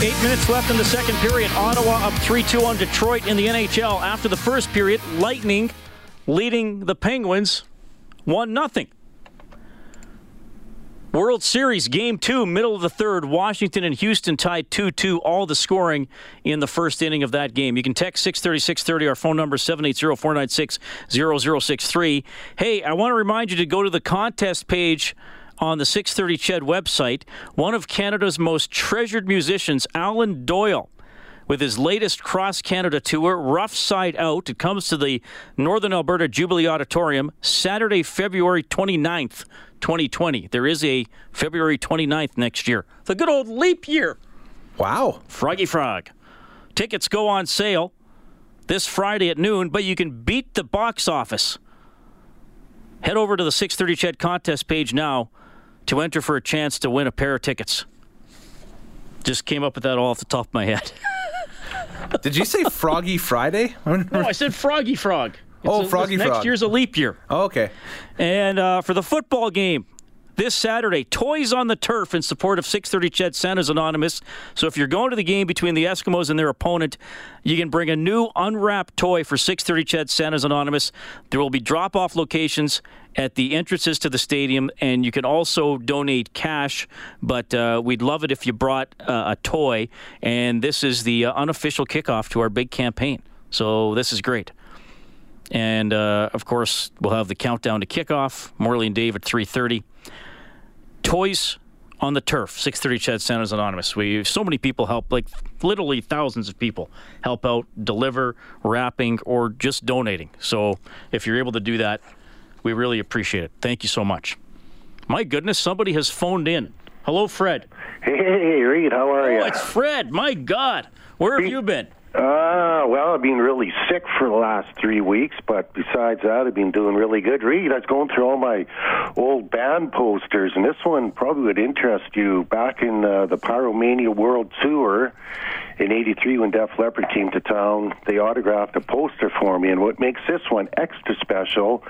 Eight minutes left in the second period. Ottawa up 3 2 on Detroit in the NHL. After the first period, Lightning leading the Penguins 1 0. World Series Game 2, middle of the third. Washington and Houston tied 2 2. All the scoring in the first inning of that game. You can text 630 630. Our phone number 780 496 0063. Hey, I want to remind you to go to the contest page on the 630 Ched website. One of Canada's most treasured musicians, Alan Doyle, with his latest Cross Canada tour, Rough Side Out. It comes to the Northern Alberta Jubilee Auditorium Saturday, February 29th, 2020. There is a February 29th next year. The good old leap year. Wow. Froggy Frog. Tickets go on sale this Friday at noon, but you can beat the box office. Head over to the 630 Ched contest page now to enter for a chance to win a pair of tickets. Just came up with that all off the top of my head. Did you say Froggy Friday? no, I said Froggy Frog. It's Oh, a- Froggy Next Frog. year's a leap year. Oh, okay. And uh, for the football game this Saturday, Toys on the Turf in support of 630 Ched Santa's Anonymous. So if you're going to the game between the Eskimos and their opponent, you can bring a new unwrapped toy for 630 Ched Santa's Anonymous. There will be drop off locations at the entrances to the stadium, and you can also donate cash. But uh, we'd love it if you brought uh, a toy. And this is the uh, unofficial kickoff to our big campaign. So this is great. And uh, of course, we'll have the countdown to kickoff. Morley and Dave at 3:30. Toys on the turf. 6:30. Ched Santa's Anonymous. We so many people help, like literally thousands of people help out, deliver, wrapping, or just donating. So if you're able to do that, we really appreciate it. Thank you so much. My goodness, somebody has phoned in. Hello, Fred. Hey, Reed, how are you? Oh, it's Fred. My God, where have you been? Uh, well, I've been really sick for the last three weeks, but besides that, I've been doing really good. Reed, I was going through all my old band posters, and this one probably would interest you. Back in uh, the Pyromania World Tour in '83, when Def Leppard came to town, they autographed a poster for me. And what makes this one extra special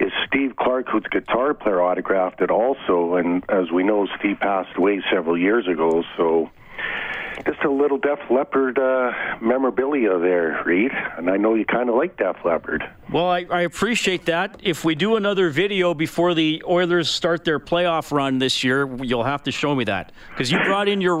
is Steve Clark, who's guitar player, autographed it also. And as we know, Steve passed away several years ago, so just a little Def Leppard uh, memorabilia there, Reed. And I know you kind of like Def Leppard. Well, I, I appreciate that. If we do another video before the Oilers start their playoff run this year, you'll have to show me that because you brought in your.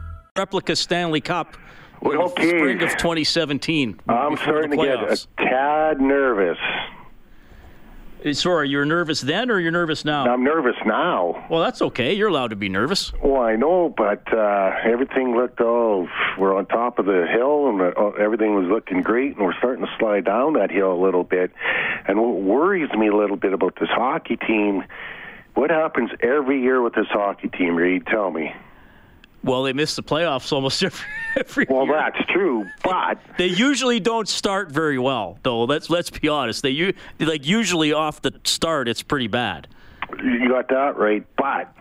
Replica Stanley Cup okay. spring of 2017. I'm starting to get a tad nervous. Uh, Sorry, you're nervous then or you're nervous now? I'm nervous now. well, that's okay. You're allowed to be nervous. Well, I know, but uh, everything looked all. We're on top of the hill, and uh, everything was looking great, and we're starting to slide down that hill a little bit. And what worries me a little bit about this hockey team, what happens every year with this hockey team, Reed? Tell me. Well, they miss the playoffs almost every, every Well, year. that's true, but They usually don't start very well, though. Let's let's be honest. They like usually off the start, it's pretty bad. You got that right. But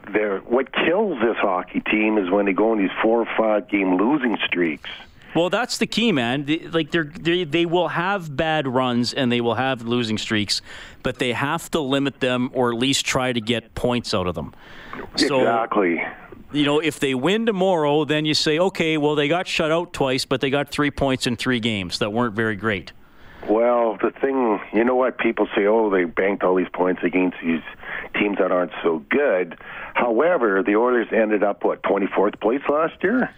what kills this hockey team is when they go on these four or five game losing streaks. Well, that's the key, man. The- Like they're, they they will have bad runs and they will have losing streaks, but they have to limit them or at least try to get points out of them. So, exactly. you know, if they win tomorrow, then you say, okay, well, they got shut out twice, but they got three points in three games that weren't very great. Well, the thing, you know what? People say, oh, they banked all these points against these teams that aren't so good. However, the Oilers ended up, what, 24th place last year?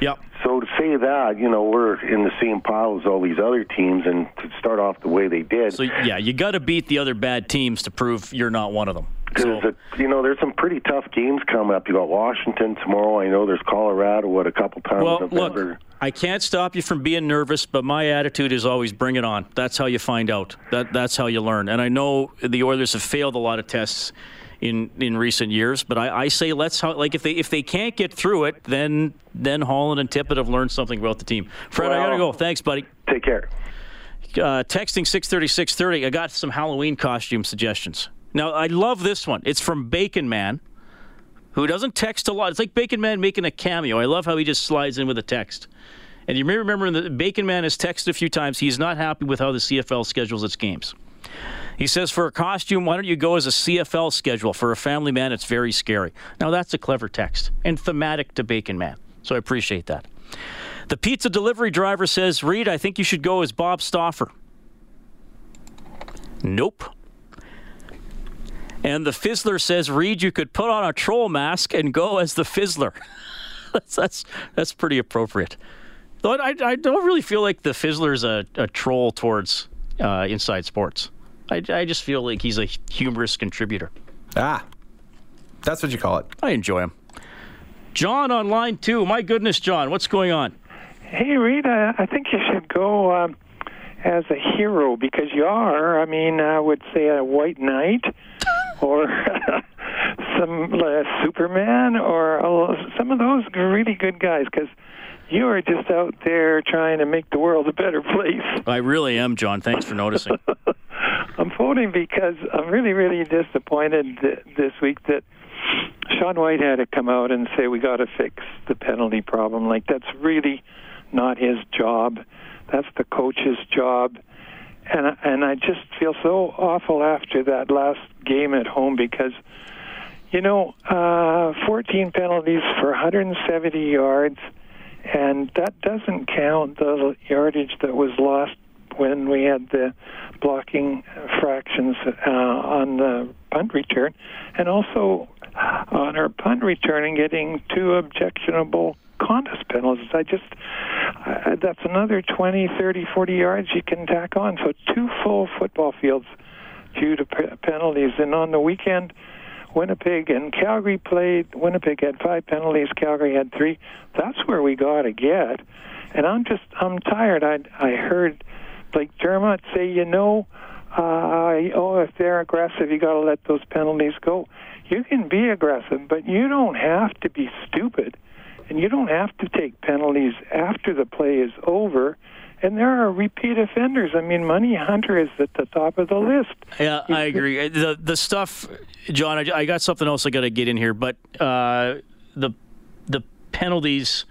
Yep. So to say that, you know, we're in the same pile as all these other teams, and to start off the way they did, So yeah, you got to beat the other bad teams to prove you're not one of them. So, you know, there's some pretty tough games coming up. You got Washington tomorrow. I know there's Colorado. What a couple times. well, in look, I can't stop you from being nervous, but my attitude is always bring it on. That's how you find out. That that's how you learn. And I know the Oilers have failed a lot of tests in in recent years, but I, I say let's how, like if they if they can't get through it, then then Holland and Tippett have learned something about the team. Fred, I gotta go. Thanks, buddy. Take care. uh, texting 630 630 i got some halloween costume suggestions now i love this one it's from bacon man who doesn't text a lot it's like bacon man making a cameo i love how he just slides in with a text and you may remember that bacon man has texted a few times he's not happy with how the cfl schedules its games he says for a costume why don't you go as a cfl schedule for a family man it's very scary now that's a clever text and thematic to bacon man so i appreciate that the pizza delivery driver says, Reed, I think you should go as Bob Stauffer. Nope. And the Fizzler says, Reed, you could put on a troll mask and go as the Fizzler. that's, that's, that's pretty appropriate. Though I, I don't really feel like the Fizzler's a, a troll towards uh, Inside Sports. I, I just feel like he's a humorous contributor. Ah, that's what you call it. I enjoy him. John on line two. My goodness, John, what's going on? Hey, Reed, uh, I think you should go um, as a hero because you are. I mean, I would say a white knight or some uh, Superman or uh, some of those really good guys because you are just out there trying to make the world a better place. I really am, John. Thanks for noticing. I'm voting because I'm really, really disappointed th- this week that Sean White had to come out and say we got to fix the penalty problem. Like that's really not his job. That's the coach's job. And I- and I just feel so awful after that last game at home because you know, uh 14 penalties for 170 yards and that doesn't count the yardage that was lost when we had the blocking fractions uh, on the punt return, and also on our punt return and getting two objectionable conduct penalties. I just uh, that's another 20, 30, 40 yards you can tack on. So two full football fields due to pe- penalties, and on the weekend. Winnipeg and Calgary played. Winnipeg had five penalties. Calgary had three. That's where we got to get. And I'm just I'm tired. I I heard Blake Dermott say, you know, uh, oh, if they're aggressive, you got to let those penalties go. You can be aggressive, but you don't have to be stupid, and you don't have to take penalties after the play is over. And there are repeat offenders. I mean, Money Hunter is at the top of the list. Yeah, I agree. The the stuff, John. I, I got something else I got to get in here, but uh, the the penalties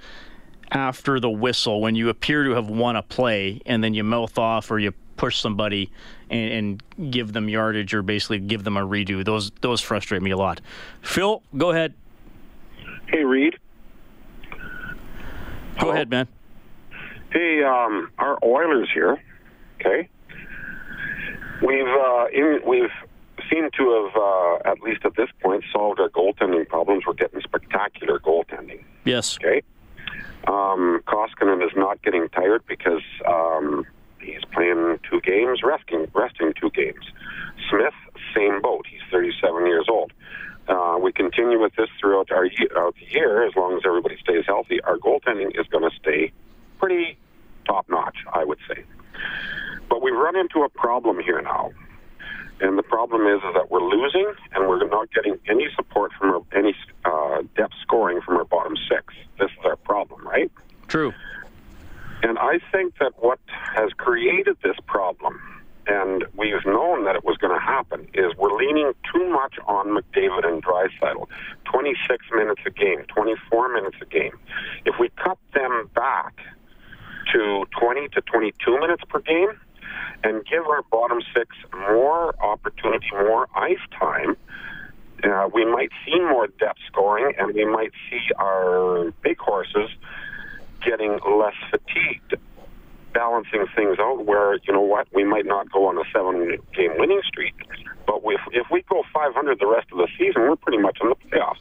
after the whistle when you appear to have won a play and then you mouth off or you push somebody and, and give them yardage or basically give them a redo. Those those frustrate me a lot. Phil, go ahead. Hey, Reed. Go ahead, man. Hey, um, our Oilers here. Okay. We've uh, in, we've seemed to have uh, at least at this point solved our goaltending problems. We're getting spectacular goaltending. Yes. Okay. Um, Koskinen is not getting tired because um, he's playing two games, resting resting two games. Smith, same boat. He's 37 years old. Uh, we continue with this throughout our out the year, as long as everybody stays healthy. Our goaltending is going to stay pretty top notch, I would say. But we've run into a problem here now, and the problem is, is that we're losing, and we're not getting any support from our, any uh, depth scoring from our bottom six. This is our problem, right? True. And I think that what has created this problem, and we've known that it was going to happen, is we're leaning too much on McDavid and Draisaitl. 26 minutes a game, 24 minutes a game. If we cut them back to 20 to 22 minutes per game and give our bottom six more opportunity, more ice time, uh, we might see more depth scoring and we might see our big horses getting less fatigued, balancing things out where, you know what, we might not go on a seven game winning streak. But if, if we go 500 the rest of the season, we're pretty much in the playoffs.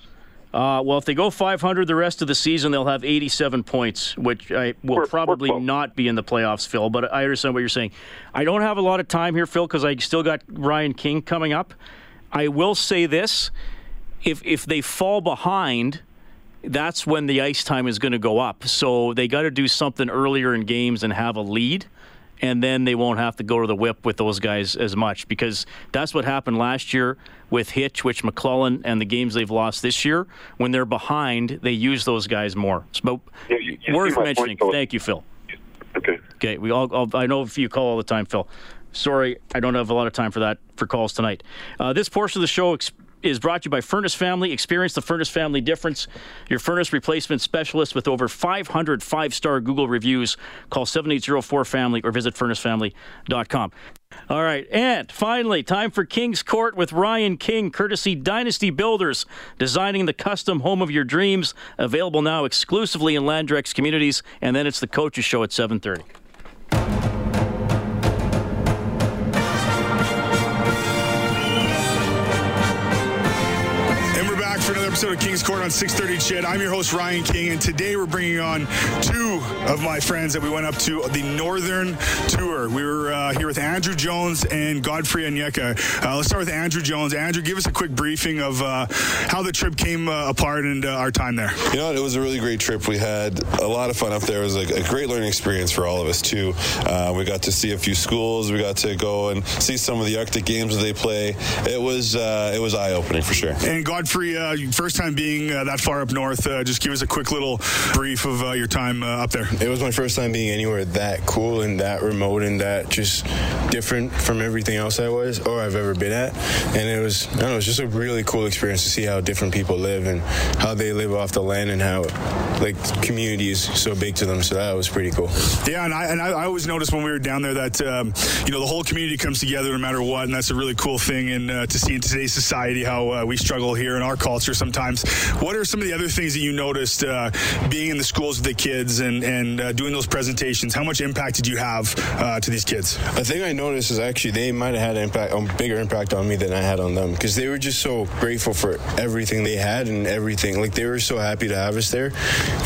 Uh, well, if they go 500 the rest of the season, they'll have 87 points, which I will We're- probably we're not be in the playoffs, Phil. But I understand what you're saying. I don't have a lot of time here, Phil, because I still got Ryan King coming up. I will say this: if if they fall behind, that's when the ice time is going to go up. So they got to do something earlier in games and have a lead, and then they won't have to go to the whip with those guys as much because that's what happened last year with Hitch, which McLellan, and the games they've lost this year. When they're behind, they use those guys more. So, Yeah, you- you worth my point, mentioning. Thank you, Phil. Okay. Okay, we all, all. I know if you call all the time, Phil. Sorry, I don't have a lot of time for that for calls tonight. Uh, this portion of the show ex- is brought to you by Furnace Family. Experience the Furnace Family difference. Your furnace replacement specialist with over 500 five-star Google reviews. Call 7804-FAMILY or visit furnacefamily.com. All right, and finally, time for King's Court with Ryan King, courtesy Dynasty Builders, designing the custom home of your dreams. Available now exclusively in Landrex communities, and then it's the Coaches Show at 7:30. Back for another episode of King's Court on 630 Ched. I'm your host, Ryan King, and today we're bringing on two of my friends that we went up to the Northern Tour. We were uh, here with Andrew Jones and Godfrey Onyeka. Uh, let's start with Andrew Jones. Andrew, give us a quick briefing of uh, how the trip came uh, apart and uh, our time there. You know, what? it was a really great trip. We had a lot of fun up there. It was a, a great learning experience for all of us too. Uh, we got to see a few schools. We got to go and see some of the Arctic games that they play. It was uh, it was eye opening for sure. And Godfrey, uh, first time being uh, that far up north, uh, just give us a quick little brief of uh, your time uh, up there. It was my first time being anywhere that cool and that remote and that just different from everything else I was or I've ever been at. And it was, I don't know, it was just a really cool experience to see how different people live and how they live off the land and how like community is so big to them. So that was pretty cool. Yeah, and I and I, I always noticed when we were down there that um, you know the whole community comes together no matter what, and that's a really cool thing. And uh, to see in today's society how uh, we struggle here in our culture sometimes. What are some of the other things that you noticed uh, being in the schools with the kids and and uh, doing those presentations? How much impact did you have uh, to these kids? The thing I noticed is actually they might have had an impact, a bigger impact on me than I had on them because they were just so grateful for everything they had and everything. Like they were so happy to have us there,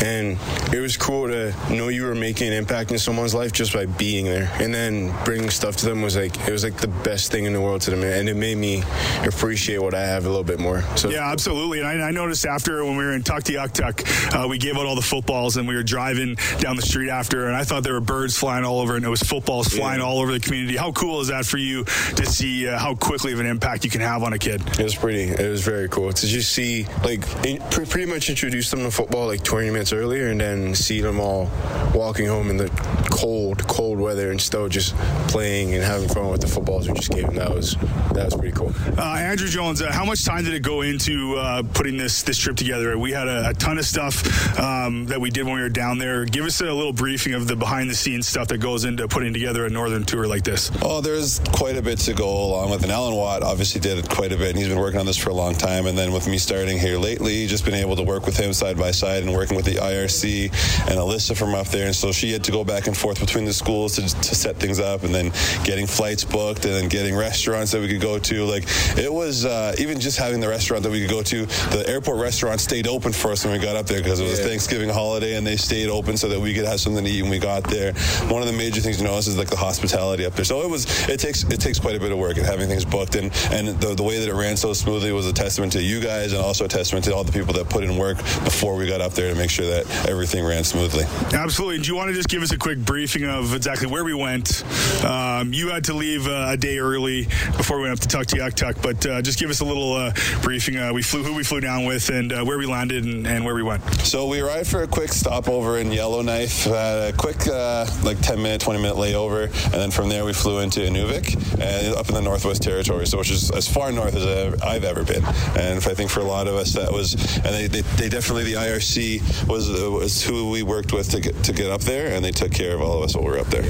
and it was cool to know you were making an impact in someone's life just by being there. And then bringing stuff to them was like it was like the best thing in the world to them, and it made me appreciate what I have a little bit more. So Yeah, absolutely. And I, I noticed after when we were in Tuktoyaktuk, uh, we gave out all the footballs and we were driving down the street after, and I thought there were birds flying all over and it was footballs flying all over the community. How cool is that for you to see uh, how quickly of an impact you can have on a kid? It was pretty. It was very cool to just see, like, in, pre- pretty much introduce them to football like 20 minutes earlier, and then see them all walking home in the cold, cold weather and still just playing and having fun with the footballs we just gave them. That was that was pretty cool. Uh, Andrew Jones, uh, how much time did it go into uh, putting this this trip together? We had a, a ton of stuff um, that we did when we were down there. Give us a little briefing of the behind the scenes stuff that goes into putting together a northern tour like this. Oh, there's quite a bit to go along with. And Alan Watt obviously did quite a bit, and he's been working on this for a long time. And then with me starting here lately, just been able to work with him side by side and working with the IRC and Alyssa from up there. And so she had to go back and forth between the schools to, to set things up, and then getting flights booked, and then getting restaurants that we could go to. Like it was uh, even just having the restaurant that we could go to. The airport restaurant stayed open for us when we got up there because it was Yeah. Thanksgiving holiday, and they stayed open so that we could have something to eat when we got there. One of the major things you notice is like the hospitality up there. So it was it takes it takes quite a bit of work and having things booked and and the, the way that it ran so smoothly was a testament to you guys and also a testament to all the people that put in work before we got up there to make sure that everything ran smoothly. Absolutely. Do you want to just give us a quick briefing of exactly where we went? Um, you had to leave uh, a day early before we went up to Tuktoyaktuk, but uh, just give us a little uh, briefing. Uh, we flew who we flew down with and uh, where we landed and, and, where we went. So we arrived for a quick stopover in Yellowknife, had a quick uh, like 10 minute, 20 minute layover, and then from there we flew into Inuvik and up in the Northwest Territories, so which is as far north as I've ever been. And I think for a lot of us that was, and they, they, they definitely the IRC was was who we worked with to get to get up there, and they took care of all of us while we were up there.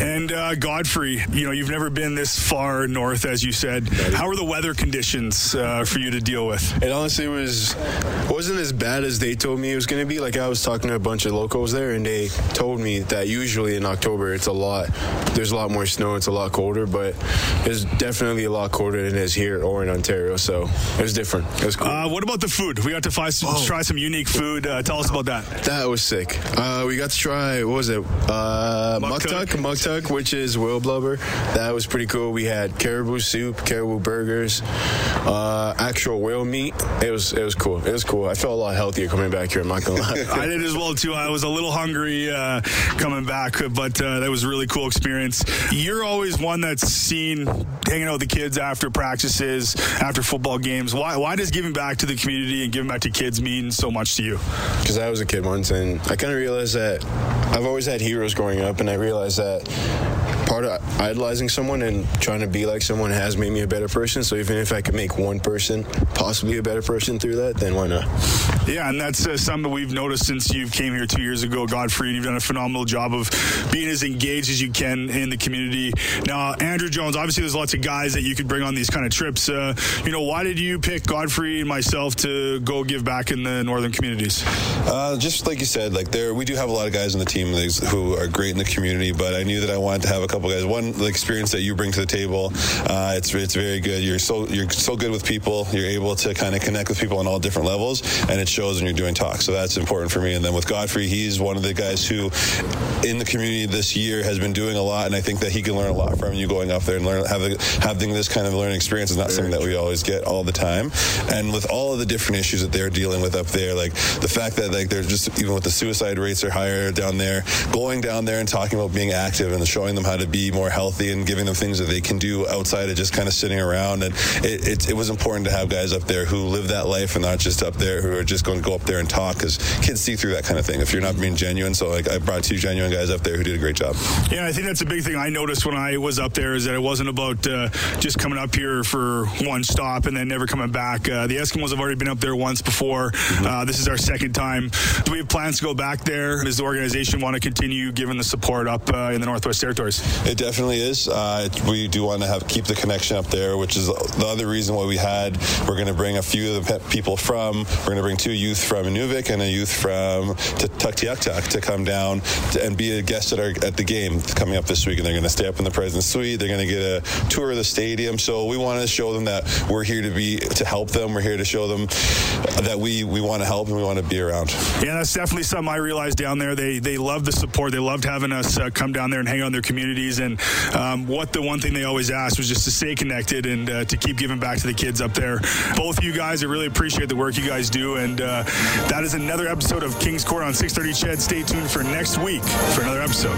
And uh, Godfrey, you know you've never been this far north, as you said. How are the weather conditions uh, for you to deal with? It honestly was wasn't as bad as they told me it was going to be. Like I was talking to a bunch of locals there, and they told me that usually in October it's a lot. There's a lot more snow. It's a lot colder, but it's definitely a lot colder than it is here or in Ontario. So it was different. It was cool. Uh, what about the food? We got to find some, oh. try some unique food. Uh, tell us about that. That was sick. Uh, we got to try what was it? Uh, muktuk, muktuk, which is whale blubber. That was pretty cool. We had caribou soup, caribou burgers, uh, actual whale meat. It was it was cool. It was cool. I felt a lot healthier coming back here. I'm not gonna lie. I did as well too. I was a little hungry uh, coming back, but uh, that was a really cool experience. You're always one that's seen hanging out with the kids after practices, after football games. Why why does giving back to the community and giving back to kids mean so much to you? Because I was a kid once, and I kind of realized that I've always had heroes growing up, and I realized that part of idolizing someone and trying to be like someone has made me a better person. So even if I could make one person possibly a better person through that, then why not? Yeah, and that's uh, something we've noticed since you came here two years ago, Godfrey. And you've done a phenomenal job of being as engaged as you can in the community. Now, Andrew Jones, obviously, there's lots of guys that you could bring on these kind of trips. Uh, you know, why did you pick Godfrey and myself to go give back in the northern communities? Uh, just like you said, like there, we do have a lot of guys in the team who are great in the community, but I knew that I wanted to have a couple guys. One, the experience that you bring to the table, uh, it's it's very good. You're so you're so good with people. You're able to kind of connect with people on all different levels, and it shows when you're doing talks. So that's important for me. And then with Godfrey, he's one of the guys who, in the community this year, has been doing a lot, and I think that he can learn a lot from you going up there and learn having having this kind of learning experience is not something that we always get all the time. And with all of the different issues that they're dealing with up there, like the fact that like they're just even with the suicide rates are higher down there, going down there and talking about being active and showing them how to be more healthy and giving them things that they can do outside of just kind of sitting around. And it, it, it was important to have guys up there who live that life and not just up there who are just going to go up there and talk because kids see through that kind of thing if you're not being genuine. So like I brought two genuine guys up there who did a great job. Yeah, I think that's a big thing I noticed when I was up there is that it wasn't about uh, just coming up here for one stop and then never coming back. Uh, the Eskimos have already been up there once before. Mm-hmm. Uh, this is our second time. Do we have plans to go back there? Does the organization want to continue giving the support up uh, in the Northwest Territories? It definitely is. Uh, we do want to have keep the connection up there, which is the other reason why we had. We're going to bring a few of the people from. We're going to bring two youth from Inuvik and a youth from Tuktoyaktuk to come down to, and be a guest at our at the game coming up this week. And they're going to stay up in the President's Suite. They're going to get a tour of the stadium. So we want to show them that we're here to be to help them. We're here to show them that we we want to help and we want to be around. Yeah, that's definitely something I realized down there. They they love the support. They loved having us uh, come down there and hang in their And um, what the one thing they always asked was just to stay connected and uh, to keep giving back to the kids up there. Both of you guys, I really appreciate the work you guys do. And uh, that is another episode of King's Court on 630 CHED. Stay tuned for next week for another episode.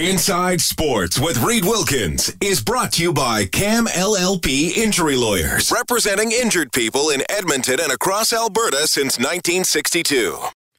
Inside Sports with Reed Wilkins is brought to you by CAM LLP Injury Lawyers, representing injured people in Edmonton and across Alberta since 1962.